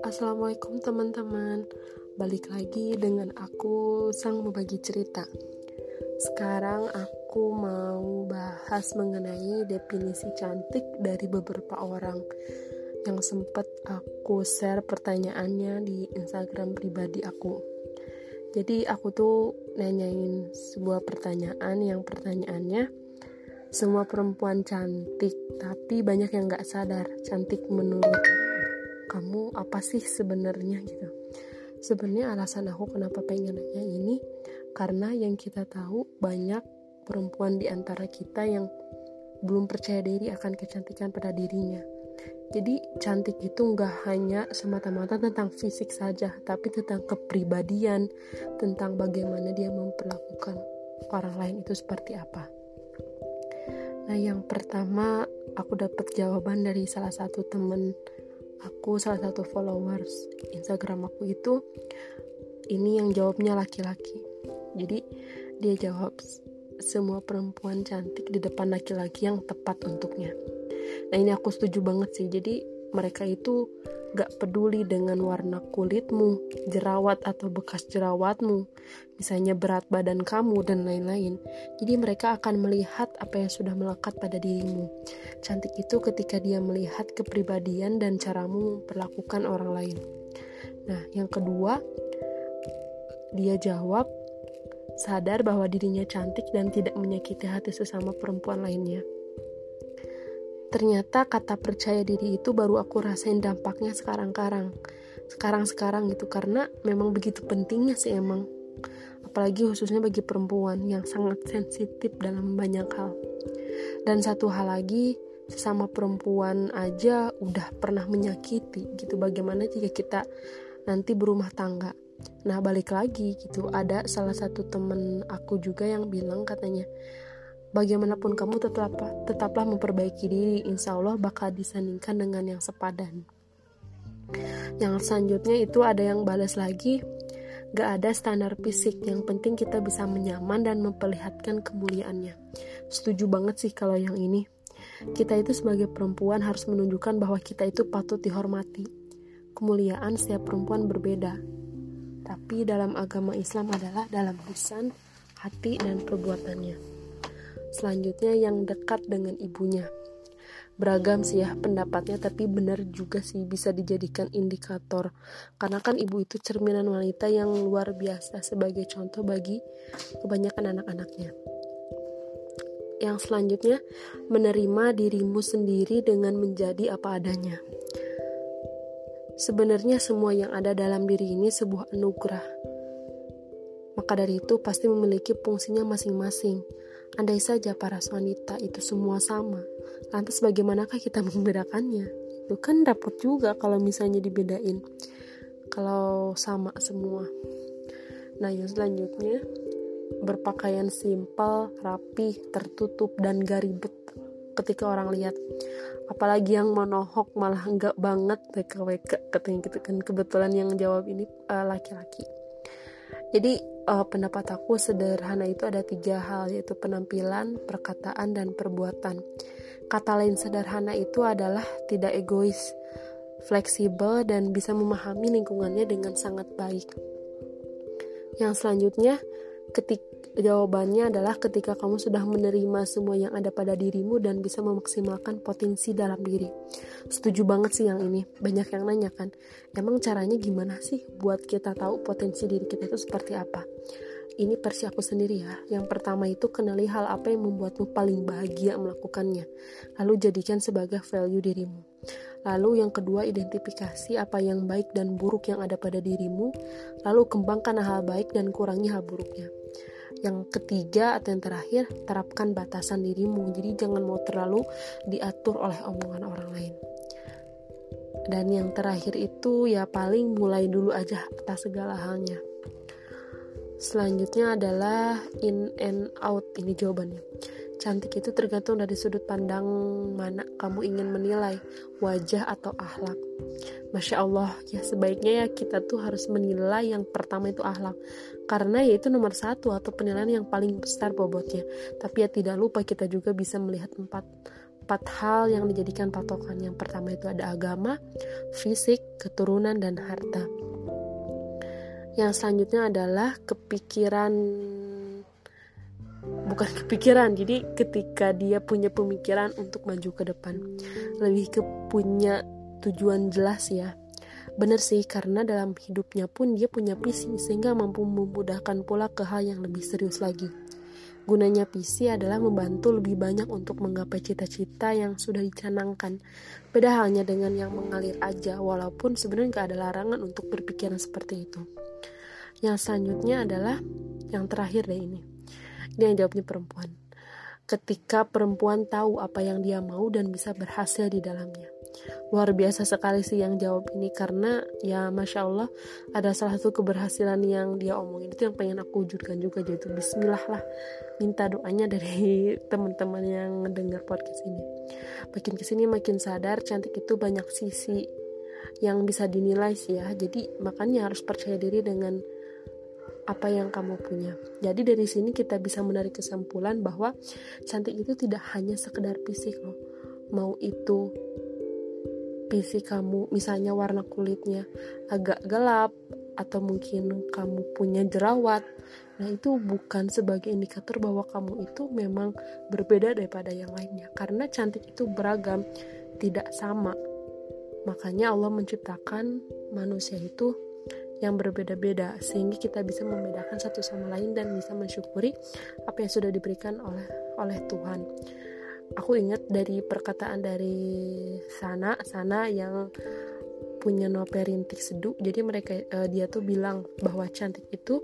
Assalamualaikum teman-teman. Balik lagi dengan aku Sang Membagi Cerita. Sekarang aku mau bahas mengenai definisi cantik dari beberapa orang. Yang sempat aku share pertanyaannya di Instagram pribadi aku. Jadi aku tuh nanyain sebuah pertanyaan. Yang pertanyaannya semua perempuan cantik, tapi banyak yang gak sadar cantik menurut kamu apa sih sebenarnya gitu. Sebenarnya alasan aku kenapa pengen nanya ini karena yang kita tahu banyak perempuan di antara kita yang belum percaya diri akan kecantikan pada dirinya. Jadi cantik itu nggak hanya semata-mata tentang fisik saja, tapi tentang kepribadian, tentang bagaimana dia memperlakukan orang lain itu seperti apa. Nah, yang pertama aku dapat jawaban dari salah satu temen aku, salah satu followers Instagram aku itu ini yang jawabnya laki-laki. Jadi dia jawab semua perempuan cantik di depan laki-laki yang tepat untuknya. Nah, ini aku setuju banget sih. Jadi mereka itu gak peduli dengan warna kulitmu, jerawat atau bekas jerawatmu, misalnya berat badan kamu dan lain-lain. Jadi mereka akan melihat apa yang sudah melekat pada dirimu. Cantik itu ketika dia melihat kepribadian dan caramu memperlakukan orang lain. Nah, yang kedua, dia jawab sadar bahwa dirinya cantik dan tidak menyakiti hati sesama perempuan lainnya. Ternyata kata percaya diri itu baru aku rasain dampaknya sekarang-karang. Sekarang-sekarang gitu karena memang begitu pentingnya sih emang. Apalagi khususnya bagi perempuan yang sangat sensitif dalam banyak hal. Dan satu hal lagi, sesama perempuan aja udah pernah menyakiti gitu. Bagaimana jika kita nanti berumah tangga? Nah, balik lagi gitu. Ada salah satu temen aku juga yang bilang katanya, bagaimanapun kamu tetaplah tetaplah memperbaiki diri. Insya Allah bakal disandingkan dengan yang sepadan. Yang selanjutnya itu ada yang balas lagi. Gak ada standar fisik. Yang penting kita bisa menyaman dan memperlihatkan kemuliaannya. Setuju banget sih kalau yang ini. Kita itu sebagai perempuan harus menunjukkan bahwa kita itu patut dihormati. Kemuliaan setiap perempuan berbeda. Tapi dalam agama Islam adalah dalam lisan hati dan perbuatannya Selanjutnya yang dekat dengan ibunya. Beragam sih ya pendapatnya tapi benar juga sih bisa dijadikan indikator karena kan ibu itu cerminan wanita yang luar biasa sebagai contoh bagi kebanyakan anak-anaknya. Yang selanjutnya menerima dirimu sendiri dengan menjadi apa adanya. Sebenarnya semua yang ada dalam diri ini sebuah anugerah. Maka dari itu pasti memiliki fungsinya masing-masing Andai saja para wanita itu semua sama, lantas bagaimanakah kita membedakannya? Itu kan dapat juga kalau misalnya dibedain. Kalau sama semua. Nah, yang selanjutnya berpakaian simpel, rapi, tertutup dan gak ribet ketika orang lihat. Apalagi yang menohok malah enggak banget WKWK katanya gitu kan. Kebetulan yang jawab ini eh, laki-laki. Uh, Jadi uh, pendapat aku sederhana itu ada tiga hal yaitu penampilan, perkataan, dan perbuatan. Kata lain sederhana itu adalah tidak egois, fleksibel, dan bisa memahami lingkungannya dengan sangat baik. Yang selanjutnya, ketik jawabannya adalah ketika kamu sudah menerima semua yang ada pada dirimu dan bisa memaksimalkan potensi dalam diri. Setuju banget sih yang ini. Banyak yang nanya kan, emang caranya gimana sih buat kita tahu potensi diri kita itu seperti apa? Ini versi aku sendiri ya. Yang pertama itu kenali hal apa yang membuatmu paling bahagia melakukannya. Lalu jadikan sebagai value dirimu. Lalu yang kedua identifikasi apa yang baik dan buruk yang ada pada dirimu. Lalu kembangkan hal baik dan kurangi hal buruknya. Yang ketiga atau yang terakhir, terapkan batasan dirimu. Jadi jangan mau terlalu diatur oleh omongan orang lain. Dan yang terakhir itu ya paling mulai dulu aja atas segala halnya. Selanjutnya adalah in and out ini jawabannya. Cantik itu tergantung dari sudut pandang mana kamu ingin menilai wajah atau akhlak. Masya Allah, ya sebaiknya ya kita tuh harus menilai yang pertama itu akhlak. Karena ya itu nomor satu atau penilaian yang paling besar bobotnya. Tapi ya tidak lupa kita juga bisa melihat empat empat hal yang dijadikan patokan. Yang pertama itu ada agama, fisik, keturunan, dan harta. Yang selanjutnya adalah kepikiran bukan kepikiran. Jadi ketika dia punya pemikiran untuk maju ke depan. Lebih ke punya tujuan jelas ya. Benar sih karena dalam hidupnya pun dia punya visi sehingga mampu memudahkan pula ke hal yang lebih serius lagi. Gunanya visi adalah membantu lebih banyak untuk menggapai cita-cita yang sudah dicanangkan. Beda halnya dengan yang mengalir aja walaupun sebenarnya gak ada larangan untuk berpikiran seperti itu yang selanjutnya adalah yang terakhir deh ini ini yang jawabnya perempuan. Ketika perempuan tahu apa yang dia mau dan bisa berhasil di dalamnya. Luar biasa sekali sih yang jawab ini karena ya masya Allah ada salah satu keberhasilan yang dia omongin itu yang pengen aku wujudkan juga jadi Bismillah lah minta doanya dari teman-teman yang dengar podcast ini. Makin ke sini makin sadar cantik itu banyak sisi yang bisa dinilai sih ya. Jadi makanya harus percaya diri dengan apa yang kamu punya. Jadi dari sini kita bisa menarik kesimpulan bahwa cantik itu tidak hanya sekedar fisik loh. Mau itu fisik kamu, misalnya warna kulitnya agak gelap atau mungkin kamu punya jerawat. Nah, itu bukan sebagai indikator bahwa kamu itu memang berbeda daripada yang lainnya. Karena cantik itu beragam, tidak sama. Makanya Allah menciptakan manusia itu yang berbeda-beda sehingga kita bisa membedakan satu sama lain dan bisa mensyukuri apa yang sudah diberikan oleh oleh Tuhan. Aku ingat dari perkataan dari sana sana yang punya novel rintik seduh. Jadi mereka uh, dia tuh bilang bahwa cantik itu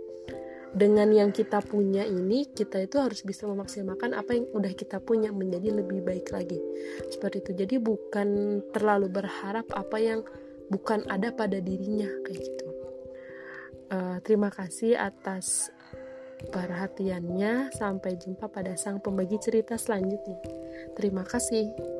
dengan yang kita punya ini kita itu harus bisa memaksimalkan apa yang udah kita punya menjadi lebih baik lagi seperti itu jadi bukan terlalu berharap apa yang bukan ada pada dirinya kayak gitu Uh, terima kasih atas perhatiannya. Sampai jumpa pada sang pembagi cerita selanjutnya. Terima kasih.